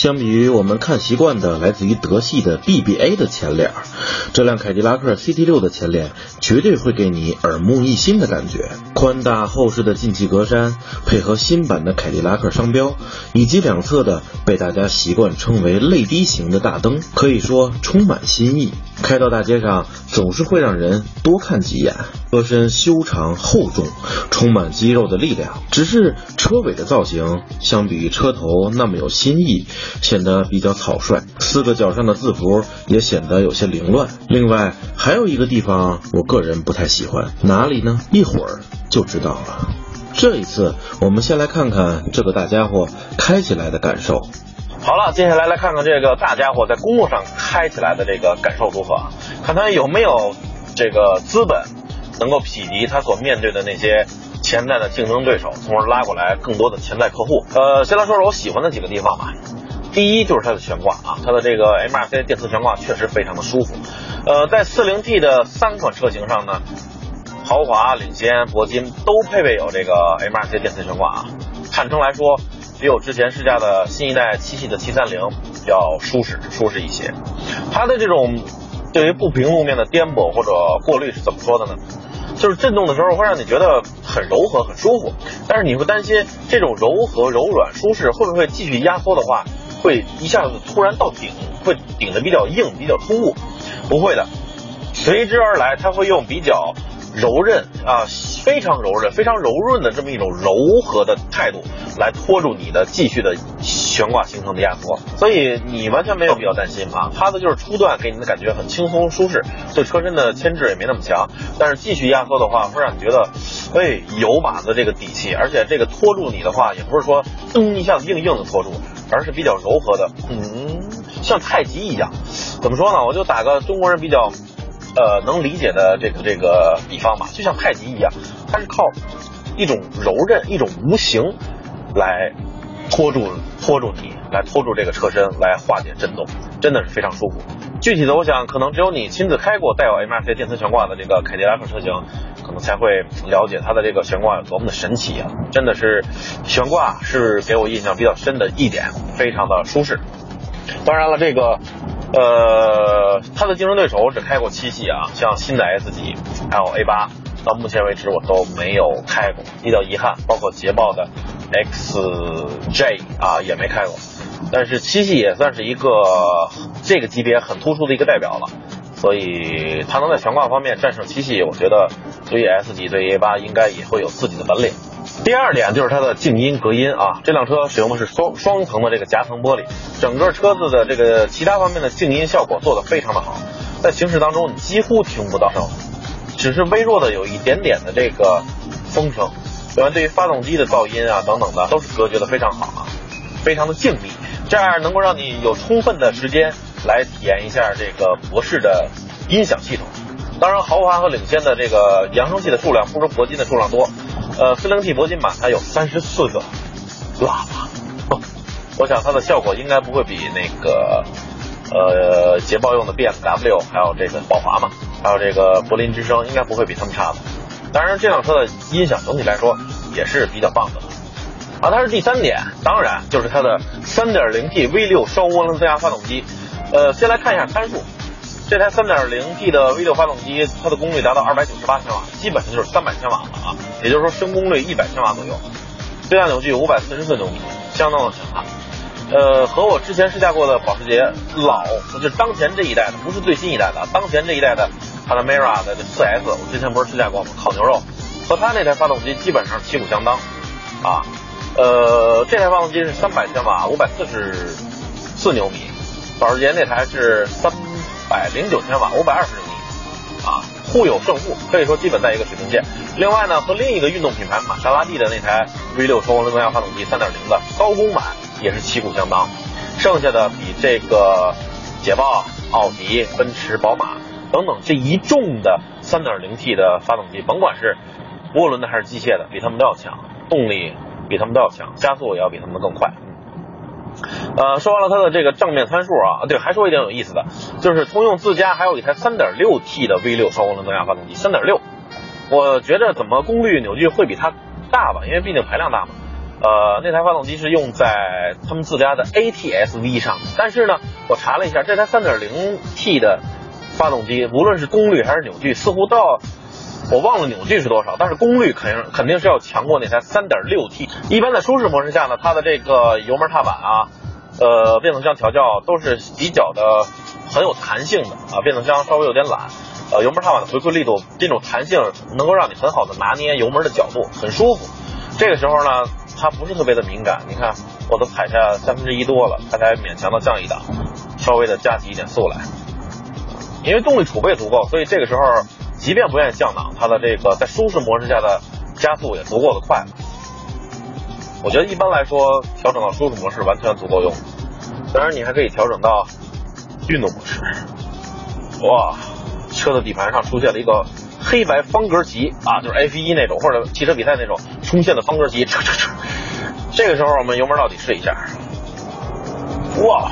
相比于我们看习惯的来自于德系的 BBA 的前脸，这辆凯迪拉克 CT6 的前脸绝对会给你耳目一新的感觉。宽大厚实的进气格栅，配合新版的凯迪拉克商标，以及两侧的被大家习惯称为泪滴形的大灯，可以说充满新意。开到大街上总是会让人多看几眼。车身修长厚重，充满肌肉的力量。只是车尾的造型相比于车头那么有新意，显得比较草率。四个角上的字符也显得有些凌乱。另外还有一个地方我个人不太喜欢，哪里呢？一会儿就知道了。这一次我们先来看看这个大家伙开起来的感受。好了，接下来来看看这个大家伙在公路上开起来的这个感受如何，看他有没有这个资本能够匹敌他所面对的那些潜在的竞争对手，从而拉过来更多的潜在客户。呃，先来说说我喜欢的几个地方吧。第一就是它的悬挂啊，它的这个 MRC 电磁悬挂确实非常的舒服。呃，在 40T 的三款车型上呢，豪华、领先、铂金都配备有这个 MRC 电磁悬挂啊，坦诚来说。比我之前试驾的新一代七系的七三零要舒适舒适一些，它的这种对于不平路面的颠簸或者过滤是怎么说的呢？就是震动的时候会让你觉得很柔和很舒服，但是你会担心这种柔和柔软舒适会不会继续压缩的话，会一下子突然到顶，会顶的比较硬比较突兀？不会的，随之而来它会用比较。柔韧啊，非常柔韧、非常柔润的这么一种柔和的态度，来拖住你的继续的悬挂形成的压缩，所以你完全没有必要担心啊。它的就是初段给你的感觉很轻松舒适，对车身的牵制也没那么强，但是继续压缩的话，会让你觉得，哎，有把子这个底气，而且这个拖住你的话，也不是说噔一下子硬硬的拖住，而是比较柔和的，嗯，像太极一样。怎么说呢？我就打个中国人比较。呃，能理解的这个这个比方吧，就像太极一样，它是靠一种柔韧、一种无形来拖住拖住你，来拖住这个车身，来化解震动，真的是非常舒服。具体的，我想可能只有你亲自开过带有 MRC 电磁悬挂的这个凯迪拉克车型，可能才会了解它的这个悬挂有多么的神奇啊！真的是悬挂是给我印象比较深的一点，非常的舒适。当然了，这个。呃，它的竞争对手我只开过七系啊，像新的 S 级，还有 A 八，到目前为止我都没有开过，比较遗憾。包括捷豹的 XJ 啊也没开过，但是七系也算是一个这个级别很突出的一个代表了，所以它能在悬挂方面战胜七系，我觉得对于 S 级对 A 八应该也会有自己的本领。第二点就是它的静音隔音啊，这辆车使用的是双双层的这个夹层玻璃，整个车子的这个其他方面的静音效果做得非常的好，在行驶当中你几乎听不到声，只是微弱的有一点点的这个风声，另外对于发动机的噪音啊等等的都是隔绝的非常好啊，非常的静谧，这样能够让你有充分的时间来体验一下这个博士的音响系统。当然，豪华和领先的这个扬声器的数量不如铂金的数量多。呃，四零 T 铂金版它有三十四个喇叭，我想它的效果应该不会比那个呃捷豹用的 BMW 还有这个宝华嘛，还有这个柏林之声应该不会比他们差的。当然，这辆车的音响总体来说也是比较棒的。啊，它是第三点，当然就是它的三点零 T V 六双涡轮增压发动机。呃，先来看一下参数。这台 3.0T 的 V6 发动机，它的功率达到298千瓦，基本上就是300千瓦了啊，也就是说升功率100千瓦左右，最大扭矩544牛米，相当的强悍。呃，和我之前试驾过的保时捷老，就是当前这一代的，不是最新一代的，当前这一代的 Panamera 的 4S，我之前不是试驾过吗？烤牛肉，和它那台发动机基本上旗鼓相当啊。呃，这台发动机是300千瓦，544牛米，保时捷那台是三。百零九千瓦，五百二十牛米，互有胜负，可以说基本在一个水平线。另外呢，和另一个运动品牌玛莎拉蒂的那台 V 六双涡轮增压发动机三点零的高功版也是旗鼓相当。剩下的比这个捷豹、奥迪、奔驰、宝马等等这一众的三点零 T 的发动机，甭管是涡轮的还是机械的，比他们都要强，动力比他们都要强，加速也要比他们更快。呃，说完了它的这个正面参数啊，对，还说一点有意思的，就是通用自家还有一台 3.6T 的 V6 双涡轮增压发动机，3.6，我觉着怎么功率扭矩会比它大吧，因为毕竟排量大嘛。呃，那台发动机是用在他们自家的 ATS-V 上。但是呢，我查了一下，这台 3.0T 的发动机，无论是功率还是扭矩，似乎到我忘了扭矩是多少，但是功率肯定肯定是要强过那台 3.6T。一般在舒适模式下呢，它的这个油门踏板啊，呃，变速箱调教都是比较的很有弹性的啊，变速箱稍微有点懒，呃，油门踏板的回馈力度这种弹性能够让你很好的拿捏油门的角度，很舒服。这个时候呢。它不是特别的敏感，你看我都踩下三分之一多了，它才勉强的降一档，稍微的加起一点速来。因为动力储备足够，所以这个时候即便不愿意降档，它的这个在舒适模式下的加速也足够的快。我觉得一般来说调整到舒适模式完全足够用，当然你还可以调整到运动模式。哇，车的底盘上出现了一个。黑白方格旗啊，就是 F 一那种或者汽车比赛那种冲线的方格旗，这个时候我们油门到底试一下，哇，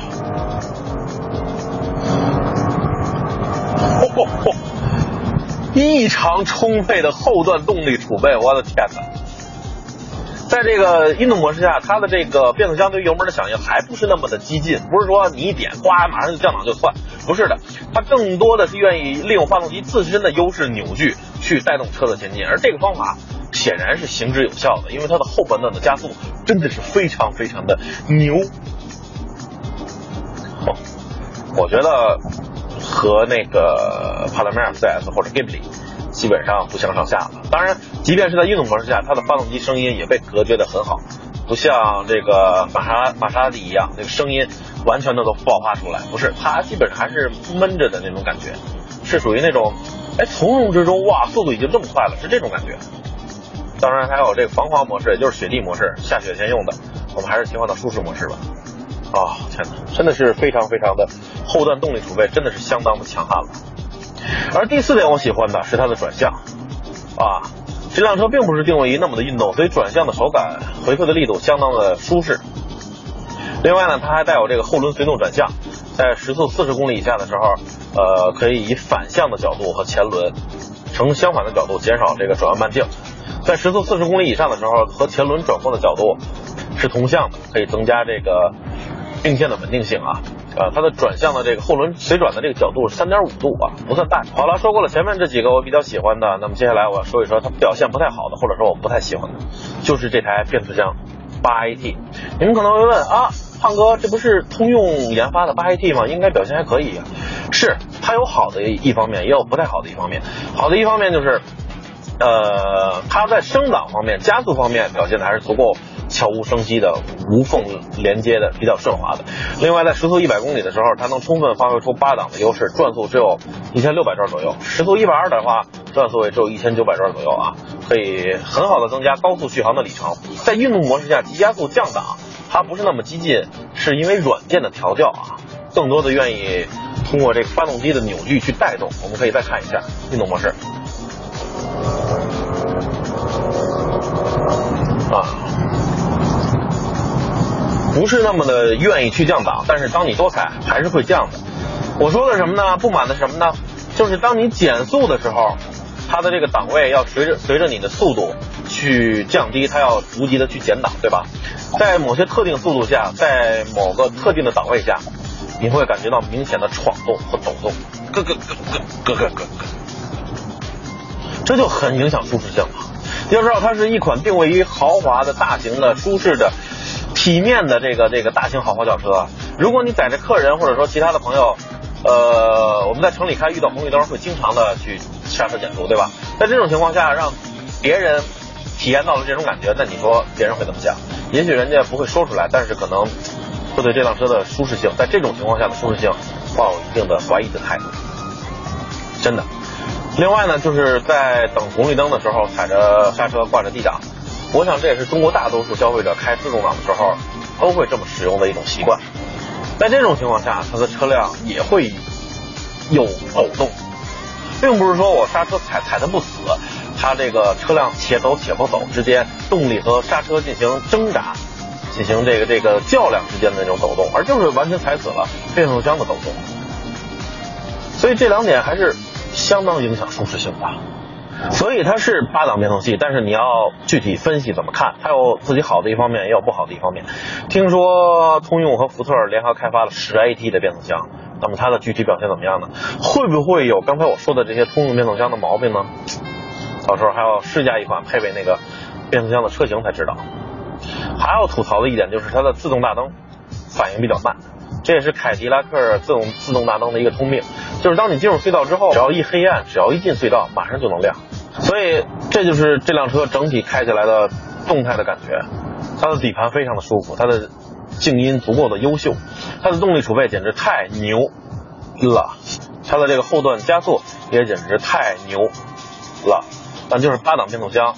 吼 吼吼，异常充沛的后段动力储备，我的天哪！在这个运动模式下，它的这个变速箱对油门的响应还不是那么的激进，不是说你一点，哗，马上就降档就窜，不是的，它更多的是愿意利用发动机自身的优势扭矩去带动车的前进，而这个方法显然是行之有效的，因为它的后半段的加速真的是非常非常的牛。哦，我觉得和那个帕拉梅尔 CS 或者 Ghibli。基本上不相上下了。当然，即便是在运动模式下，它的发动机声音也被隔绝的很好，不像这个玛莎玛莎拉蒂一样，那个声音完全的都爆发出来。不是，它基本上还是闷着的那种感觉，是属于那种，哎，从容之中，哇，速度已经这么快了，是这种感觉。当然还有这个防滑模式，也就是雪地模式，下雪前用的。我们还是切换到舒适模式吧。啊，天哪，真的是非常非常的后段动力储备，真的是相当的强悍了。而第四点我喜欢的是它的转向，啊，这辆车并不是定位于那么的运动，所以转向的手感、回馈的力度相当的舒适。另外呢，它还带有这个后轮随动转向，在时速四十公里以下的时候，呃，可以以反向的角度和前轮呈相反的角度减少这个转弯半径；在时速四十公里以上的时候，和前轮转换的角度是同向的，可以增加这个并线的稳定性啊。呃，它的转向的这个后轮随转的这个角度是三点五度啊，不算大。好了，说过了前面这几个我比较喜欢的，那么接下来我要说一说它表现不太好的，或者说我不太喜欢的，就是这台变速箱八 AT。你们可能会问啊，胖哥，这不是通用研发的八 AT 吗？应该表现还可以。是，它有好的一方面，也有不太好的一方面。好的一方面就是，呃，它在升档方面、加速方面表现的还是足够。悄无声息的、无缝连接的、比较顺滑的。另外，在时速一百公里的时候，它能充分发挥出八档的优势，转速只有一千六百转左右；时速一百二的话，转速也只有一千九百转左右啊，可以很好的增加高速续航的里程。在运动模式下，急加速降档，它不是那么激进，是因为软件的调教啊，更多的愿意通过这个发动机的扭矩去带动。我们可以再看一下运动模式啊。不是那么的愿意去降档，但是当你多踩还是会降的。我说的什么呢？不满的什么呢？就是当你减速的时候，它的这个档位要随着随着你的速度去降低，它要逐级的去减档，对吧？在某些特定速度下，在某个特定的档位下，你会感觉到明显的闯动和抖动，咯咯咯咯咯咯咯咯，这就很影响舒适性了。要知道，它是一款定位于豪华的大型的舒适的。体面的这个这个大型豪华轿车，如果你载着客人或者说其他的朋友，呃，我们在城里开遇到红绿灯会经常的去刹车减速，对吧？在这种情况下，让别人体验到了这种感觉，那你说别人会怎么想？也许人家不会说出来，但是可能会对这辆车的舒适性，在这种情况下的舒适性抱有一定的怀疑的态度。真的。另外呢，就是在等红绿灯的时候，踩着刹车挂着 D 档。我想这也是中国大多数消费者开自动挡的时候都会这么使用的一种习惯。在这种情况下，它的车辆也会有抖动，并不是说我刹车踩踩的不死，它这个车辆且走且不走之间，动力和刹车进行挣扎，进行这个这个较量之间的那种抖动，而就是完全踩死了变速箱的抖动。所以这两点还是相当影响舒适性的。所以它是八档变速器，但是你要具体分析怎么看，它有自己好的一方面，也有不好的一方面。听说通用和福特联合开发了十 AT 的变速箱，那么它的具体表现怎么样呢？会不会有刚才我说的这些通用变速箱的毛病呢？到时候还要试驾一款配备那个变速箱的车型才知道。还要吐槽的一点就是它的自动大灯反应比较慢，这也是凯迪拉克自动自动大灯的一个通病，就是当你进入隧道之后，只要一黑暗，只要一进隧道，马上就能亮。所以这就是这辆车整体开起来的动态的感觉。它的底盘非常的舒服，它的静音足够的优秀，它的动力储备简直太牛了，它的这个后段加速也简直太牛了。但就是八档变速箱，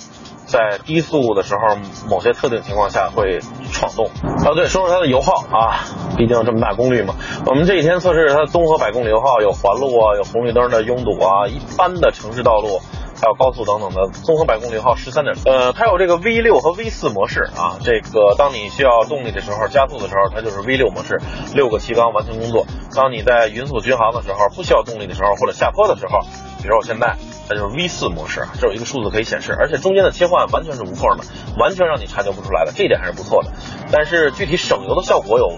在低速的时候，某些特定情况下会闯动。啊，对，说说它的油耗啊，毕竟这么大功率嘛。我们这几天测试它综合百公里油耗，有环路啊，有红绿灯的拥堵啊，一般的城市道路。还有高速等等的，综合百公里油耗十三点。呃，它有这个 V 六和 V 四模式啊。这个当你需要动力的时候，加速的时候，它就是 V 六模式，六个气缸完成工作。当你在匀速巡航的时候，不需要动力的时候，或者下坡的时候，比如我现在，它就是 V 四模式，这有一个数字可以显示，而且中间的切换完全是无缝的，完全让你察觉不出来的，这一点还是不错的。但是具体省油的效果有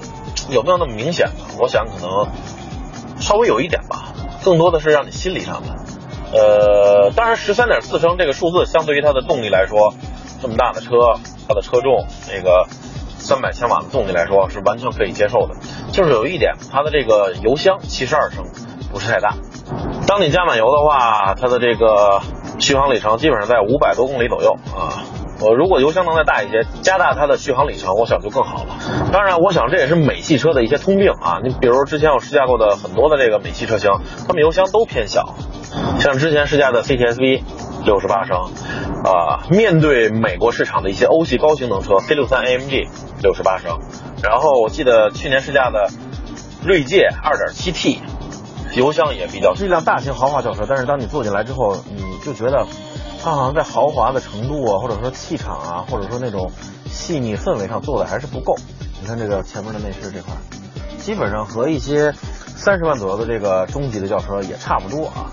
有没有那么明显呢？我想可能稍微有一点吧，更多的是让你心理上的。呃，当然，十三点四升这个数字，相对于它的动力来说，这么大的车，它的车重，那个三百千瓦的动力来说，是完全可以接受的。就是有一点，它的这个油箱七十二升，不是太大。当你加满油的话，它的这个续航里程基本上在五百多公里左右啊。我如果油箱能再大一些，加大它的续航里程，我想就更好了。当然，我想这也是美系车的一些通病啊。你比如之前我试驾过的很多的这个美系车型，它们油箱都偏小。像之前试驾的 CTS-V，六十八升，啊，面对美国市场的一些欧系高性能车 C63 AMG，六十八升，然后我记得去年试驾的锐界 2.7T，油箱也比较是一辆大型豪华轿车，但是当你坐进来之后，你就觉得它好像在豪华的程度啊，或者说气场啊，或者说那种细腻氛围上做的还是不够。你看这个前面的内饰这块，基本上和一些三十万左右的这个中级的轿车也差不多啊。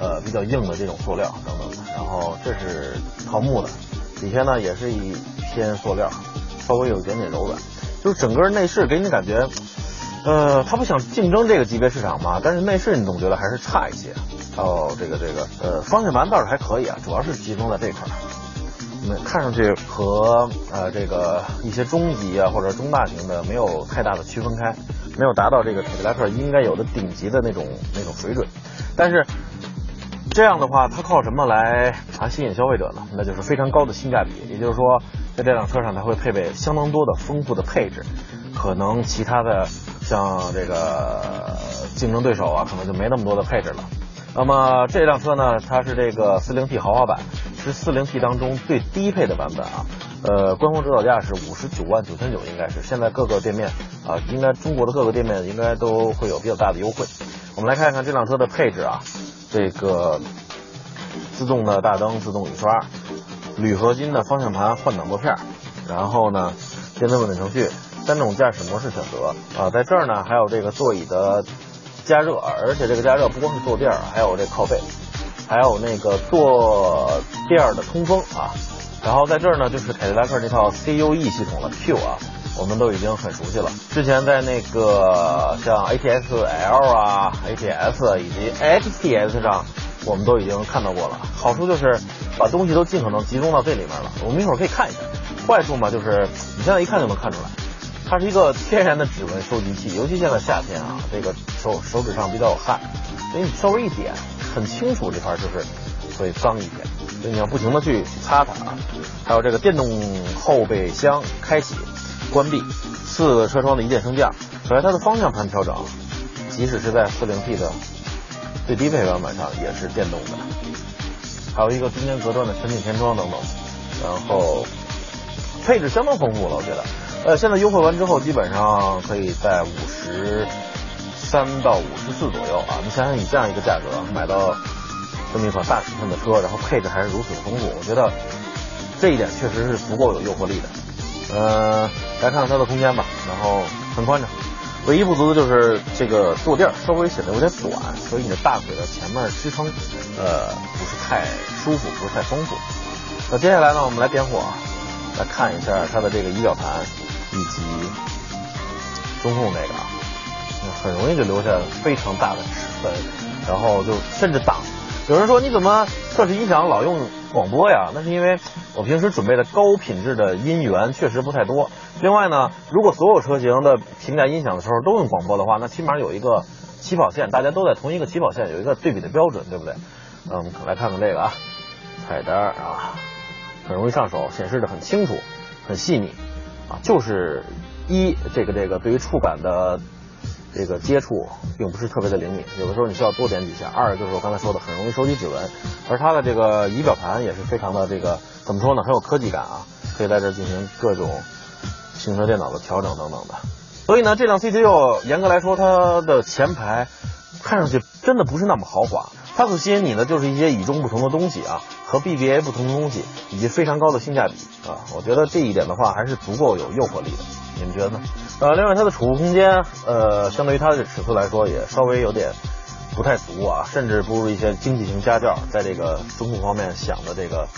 呃，比较硬的这种塑料等等，然后这是桃木的，底下呢也是一片塑料，稍微有一点点柔软，就是整个内饰给你感觉，呃，他不想竞争这个级别市场嘛，但是内饰你总觉得还是差一些。哦，这个这个，呃，方向盘倒是还可以啊，主要是集中在这块儿，那看上去和呃这个一些中级啊或者中大型的没有太大的区分开，没有达到这个凯迪拉克应该有的顶级的那种那种水准，但是。这样的话，它靠什么来啊吸引消费者呢？那就是非常高的性价比。也就是说，在这辆车上，它会配备相当多的丰富的配置，可能其他的像这个竞争对手啊，可能就没那么多的配置了。那么这辆车呢，它是这个 40T 豪华版，是 40T 当中最低配的版本啊。呃，官方指导价是五十九万九千九，应该是现在各个店面啊，应该中国的各个店面应该都会有比较大的优惠。我们来看一看这辆车的配置啊。这个自动的大灯、自动雨刷、铝合金的方向盘、换挡拨片，然后呢，电子稳定程序，三种驾驶模式选择啊，在这儿呢还有这个座椅的加热，而且这个加热不光是坐垫，还有这靠背，还有那个坐垫的通风啊，然后在这儿呢就是凯迪拉克这套 CUE 系统了 Q 啊。我们都已经很熟悉了。之前在那个像 ATS L 啊、ATS 以及 XTS 上，我们都已经看到过了。好处就是把东西都尽可能集中到这里面了。我们一会儿可以看一下。坏处嘛，就是你现在一看就能看出来，它是一个天然的指纹收集器。尤其现在夏天啊，这个手手指上比较有汗，所以你稍微一点，很清楚这块就是会脏一点，所以你要不停的去擦它啊。还有这个电动后备箱开启。关闭四个车窗的一键升降，此外它的方向盘调整，即使是在四零 T 的最低配版本上也是电动的，还有一个中间隔断的全景天窗等等，然后配置相当丰富了，我觉得，呃，现在优惠完之后基本上可以在五十三到五十四左右啊，你想想以这样一个价格买到这么一款大尺寸的车，然后配置还是如此的丰富，我觉得这一点确实是足够有诱惑力的。呃，来看看它的空间吧，然后很宽敞，唯一不足的就是这个坐垫稍微显得有点短，所以你的大腿的前面支撑，呃，不是太舒服，不是太丰富。那接下来呢，我们来点火，来看一下它的这个仪表盘以及中控这个，很容易就留下非常大的齿痕，然后就甚至挡。有人说你怎么测试音响老用广播呀？那是因为我平时准备的高品质的音源确实不太多。另外呢，如果所有车型的平价音响的时候都用广播的话，那起码有一个起跑线，大家都在同一个起跑线，有一个对比的标准，对不对？嗯，来看看这个啊，菜单啊，很容易上手，显示的很清楚，很细腻就是一这个这个对于触感的。这个接触并不是特别的灵敏，有的时候你需要多点几下。二就是我刚才说的，很容易收集指纹。而它的这个仪表盘也是非常的这个怎么说呢，很有科技感啊，可以在这进行各种行车电脑的调整等等的。所以呢，这辆 CT6 严格来说，它的前排看上去真的不是那么豪华。它所吸引你的就是一些与众不同的东西啊，和 BBA 不同的东西，以及非常高的性价比啊。我觉得这一点的话，还是足够有诱惑力的。你们觉得呢？呃，另外它的储物空间，呃，相对于它的尺寸来说，也稍微有点不太足啊，甚至不如一些经济型家轿在这个中控方面想的这个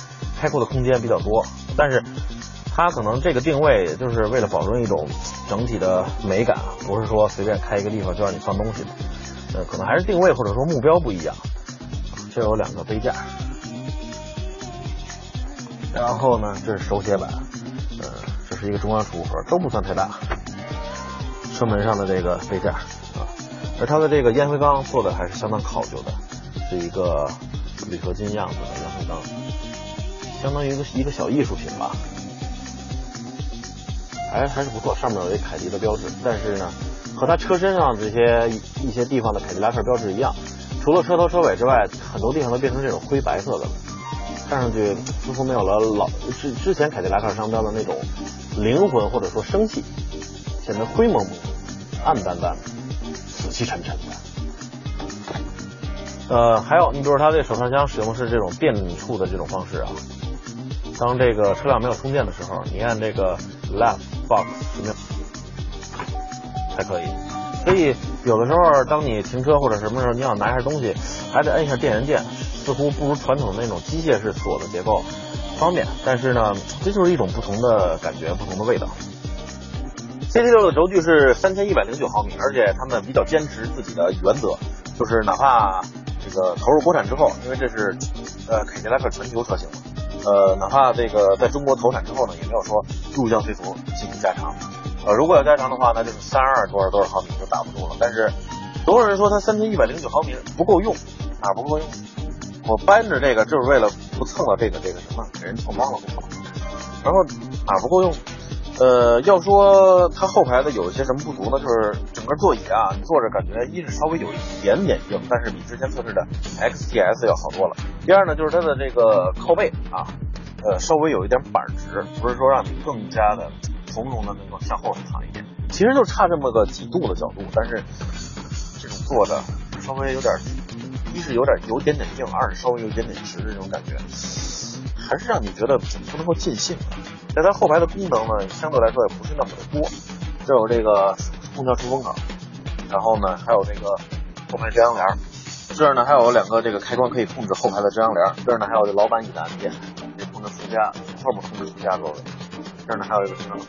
开阔的空间比较多。但是它可能这个定位也就是为了保证一种整体的美感，不是说随便开一个地方就让你放东西的。呃，可能还是定位或者说目标不一样。这有两个杯架，然后呢，这是手写板，呃，这是一个中央储物盒，都不算太大。车门上的这个杯架啊，而它的这个烟灰缸做的还是相当考究的，是一个铝合金样子的烟灰缸，相当于一个一个小艺术品吧，还还是不错。上面有一凯迪的标志，但是呢，和它车身上这些一些地方的凯迪拉克标志一样。除了车头车尾之外，很多地方都变成这种灰白色的了，看上去似乎没有了老之之前凯迪拉克商标的那种灵魂或者说生气，显得灰蒙蒙、暗淡淡、死气沉沉的。呃，还有你比如它这手上枪使用的是这种电触的这种方式啊，当这个车辆没有充电的时候，你按这个 left box 才可以。所以有的时候，当你停车或者什么时候，你想拿一下东西，还得按一下电源键，似乎不如传统的那种机械式锁的结构方便。但是呢，这就是一种不同的感觉，不同的味道。CT6 的轴距是三千一百零九毫米，而且他们比较坚持自己的原则，就是哪怕这个投入国产之后，因为这是呃凯迪拉克全球车型，呃，哪怕这个在中国投产之后呢，也没有说入降退服进行加长。呃，如果要加长的话，那就是三二多少多少毫米就打不住了。但是，多少人说它三千一百零九毫米不够用，哪不够用？我搬着这个就是为了不蹭了这个这个什么，给人蹭脏了不好。然后哪不够用？呃，要说它后排的有一些什么不足呢？就是整个座椅啊，坐着感觉一是稍微有一点点硬，但是比之前测试的 XTS 要好多了。第二呢，就是它的这个靠背啊，呃，稍微有一点板直，不是说让你更加的。从容的能够向后躺一点，其实就差这么个几度的角度，但是这种坐的稍微有点，一是有点有点点硬，二是稍微有点点直的这种感觉，还是让你觉得不能够尽兴。在它后排的功能呢，相对来说也不是那么的多，这有这个空调出风口，然后呢还有这个后排遮阳帘，这儿呢还有两个这个开关可以控制后排的遮阳帘，这儿呢还有这老板椅的按键，可以控制副驾，后面控制副驾座位。这儿呢还有一个中央的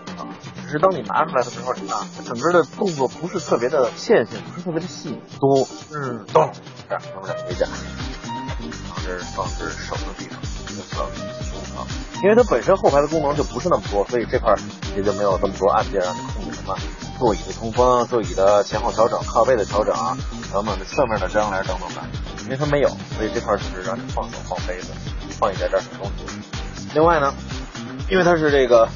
只是当你拿出来的时候，你看它，整个的动作不是特别的线性，不是特别的细腻。咚，嗯，咚，这样，这么两回架，然后这是放置手的地方，右侧空调。因为它本身后排的功能就不是那么多，所以这块也就没有这么多按键让你控制什么座椅的通风、座椅的前后调整、靠背的调整啊等等的侧面的遮阳帘等等的，因为它没有，所以这块就是让你放手放杯子，放一点点小东西。另外呢，因为它是这个。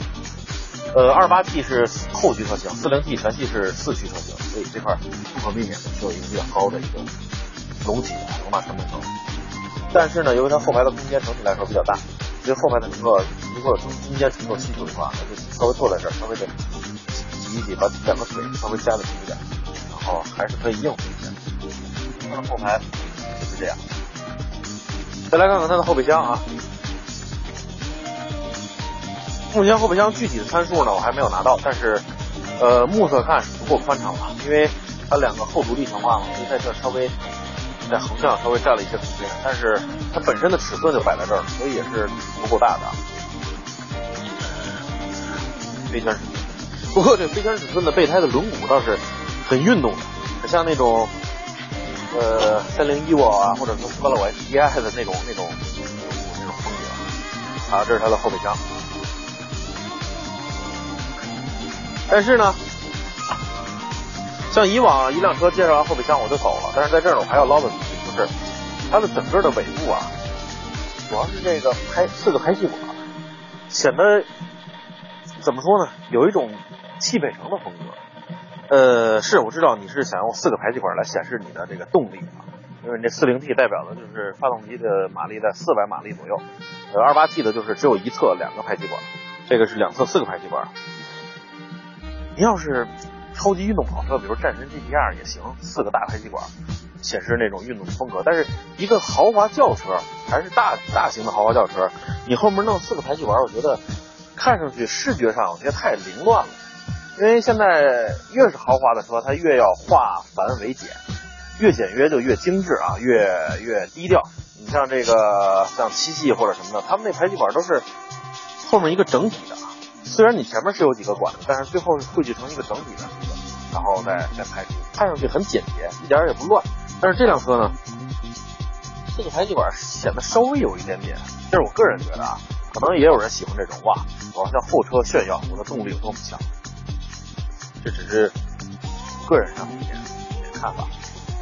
呃，二八 T 是后驱车型，四零 T 全系是四驱车型，所以这块不可避免的是有一个比较高的一个隆起容纳承重层。但是呢，由于它后排的空间整体来说比较大，所以后排的乘客如果中中间乘坐需求的话，那就稍微坐在这儿，稍微的挤一挤，把两个腿稍微夹的紧一点，然后还是可以应付一下。它的后排就是这样。再来看看它的后备箱啊。目前后备箱具体的参数呢，我还没有拿到，但是呃，目测看是足够宽敞的，因为它两个后独立悬挂嘛，所以在这稍微在横向稍微占了一些空间，但是它本身的尺寸就摆在这儿，所以也是足够大的。飞圈尺寸，不过这飞圈尺寸的备胎的轮毂倒是很运动的，像那种呃三菱 evo 啊，或者说斯巴鲁 STI 的那种那种那种风格。啊，这是它的后备箱。但是呢，像以往一辆车介绍完后备箱我就走了，但是在这儿我还要唠叨几句，就是它的整个的尾部啊，主要是这个排四个排气管，显得怎么说呢，有一种汽配城的风格。呃，是我知道你是想用四个排气管来显示你的这个动力啊，因为你这四零 T 代表的就是发动机的马力在四百马力左右，呃，二八 T 的就是只有一侧两个排气管，这个是两侧四个排气管。你要是超级运动跑车，比如战神 GTR 也行，四个大排气管，显示那种运动风格。但是一个豪华轿车，还是大大型的豪华轿车，你后面弄四个排气管，我觉得看上去视觉上我觉得太凌乱了。因为现在越是豪华的车，它越要化繁为简，越简约就越精致啊，越越低调。你像这个像七系或者什么的，他们那排气管都是后面一个整体的。虽然你前面是有几个管子，但是最后是汇聚成一个整体的，然后再再排出，看上去很简洁，一点也不乱。但是这辆车呢，这个排气管显得稍微有一点点，这是我个人觉得啊，可能也有人喜欢这种哇，我要向后车炫耀我的动力有多么强。这只是个人上的一点看法。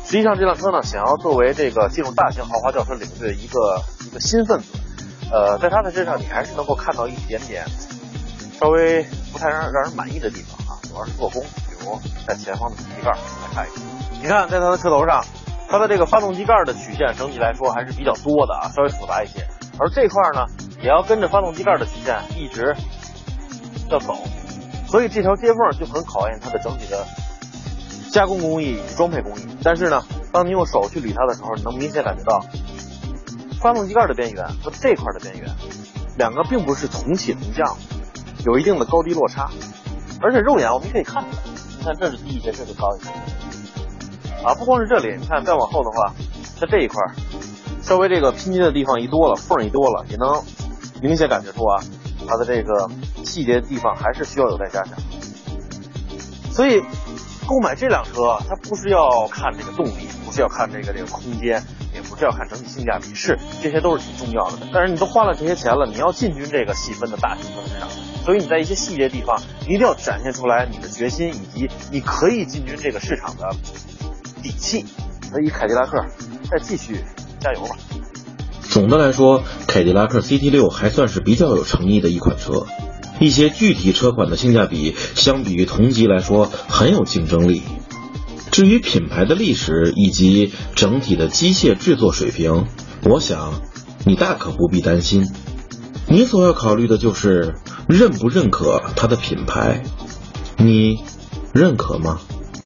实际上这辆车呢，想要作为这个进入大型豪华轿车领域的一个一个新分子，呃，在它的身上你还是能够看到一点点。稍微不太让让人满意的地方啊，主要是做工，比如在前方的机盖来看一下。你看，在它的车头上，它的这个发动机盖的曲线整体来说还是比较多的啊，稍微复杂一些。而这块呢，也要跟着发动机盖的曲线一直要走，所以这条接缝就很考验它的整体的加工工艺与装配工艺。但是呢，当你用手去捋它的时候，你能明显感觉到发动机盖的边缘和这块的边缘两个并不是同起同降。有一定的高低落差，而且肉眼我们可以看出来，你看这是低一些，这是高一些。啊，不光是这里，你看再往后的话，在这一块稍微这个拼接的地方一多了，缝一多了，也能明显感觉出啊，它的这个细节的地方还是需要有待加强。所以，购买这辆车，它不是要看这个动力，不是要看这个这个空间，这要看整体性价比，是这些都是挺重要的。但是你都花了这些钱了，你要进军这个细分的大型车市场。所以你在一些细节地方一定要展现出来你的决心，以及你可以进军这个市场的底气。所以凯迪拉克再继续加油吧。总的来说，凯迪拉克 CT6 还算是比较有诚意的一款车，一些具体车款的性价比相比于同级来说很有竞争力。至于品牌的历史以及整体的机械制作水平，我想你大可不必担心。你所要考虑的就是认不认可它的品牌，你认可吗？